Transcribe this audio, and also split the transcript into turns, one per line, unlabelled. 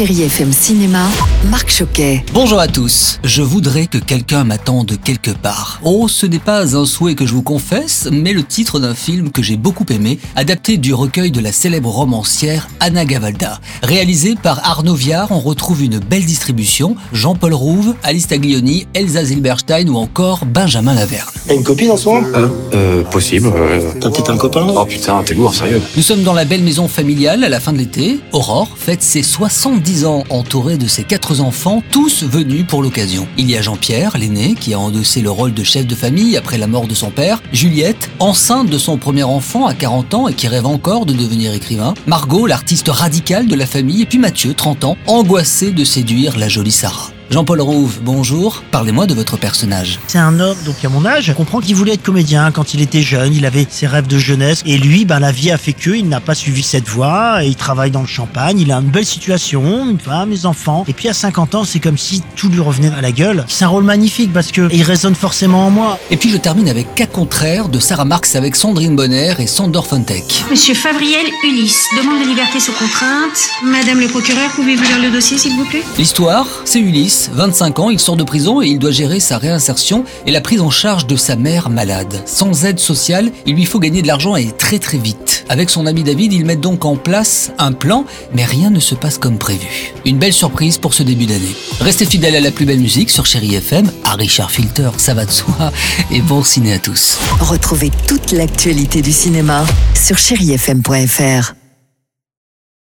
Chérie FM Cinéma, Marc Choquet.
Bonjour à tous. Je voudrais que quelqu'un m'attende quelque part. Oh, ce n'est pas un souhait que je vous confesse, mais le titre d'un film que j'ai beaucoup aimé, adapté du recueil de la célèbre romancière Anna Gavalda. Réalisé par Arnaud Viard, on retrouve une belle distribution. Jean-Paul Rouve, Alice Taglioni, Elsa Zilberstein ou encore Benjamin Laverne.
T'as une copine en ce moment
Euh, euh, possible. euh.
T'as peut-être un copain
Oh putain, t'es lourd, sérieux.
Nous sommes dans la belle maison familiale à la fin de l'été. Aurore fête ses 70 ans entourée de ses quatre enfants, tous venus pour l'occasion. Il y a Jean-Pierre, l'aîné, qui a endossé le rôle de chef de famille après la mort de son père. Juliette, enceinte de son premier enfant à 40 ans et qui rêve encore de devenir écrivain. Margot, l'artiste radicale de la famille. Et puis Mathieu, 30 ans, angoissé de séduire la jolie Sarah. Jean-Paul Rouve, bonjour. Parlez-moi de votre personnage.
C'est un homme, donc à mon âge, je comprends qu'il voulait être comédien quand il était jeune, il avait ses rêves de jeunesse, et lui, ben, la vie a fait que, il n'a pas suivi cette voie, et il travaille dans le champagne, il a une belle situation, une femme, des enfants, et puis à 50 ans, c'est comme si tout lui revenait à la gueule. C'est un rôle magnifique parce que il résonne forcément en moi.
Et puis je termine avec Cas contraire de Sarah Marx avec Sandrine Bonner et Sandor Fontek.
Monsieur Favriel Ulysse, demande de liberté sous contrainte. Madame le procureur, pouvez-vous lire le dossier, s'il vous plaît?
L'histoire, c'est Ulysse, 25 ans, il sort de prison et il doit gérer sa réinsertion et la prise en charge de sa mère malade. Sans aide sociale, il lui faut gagner de l'argent et très très vite. Avec son ami David, ils mettent donc en place un plan, mais rien ne se passe comme prévu. Une belle surprise pour ce début d'année. Restez fidèles à la plus belle musique sur Chéri FM, à Richard Filter, ça va de soi, et bon ciné à tous.
Retrouvez toute l'actualité du cinéma sur chérifm.fr.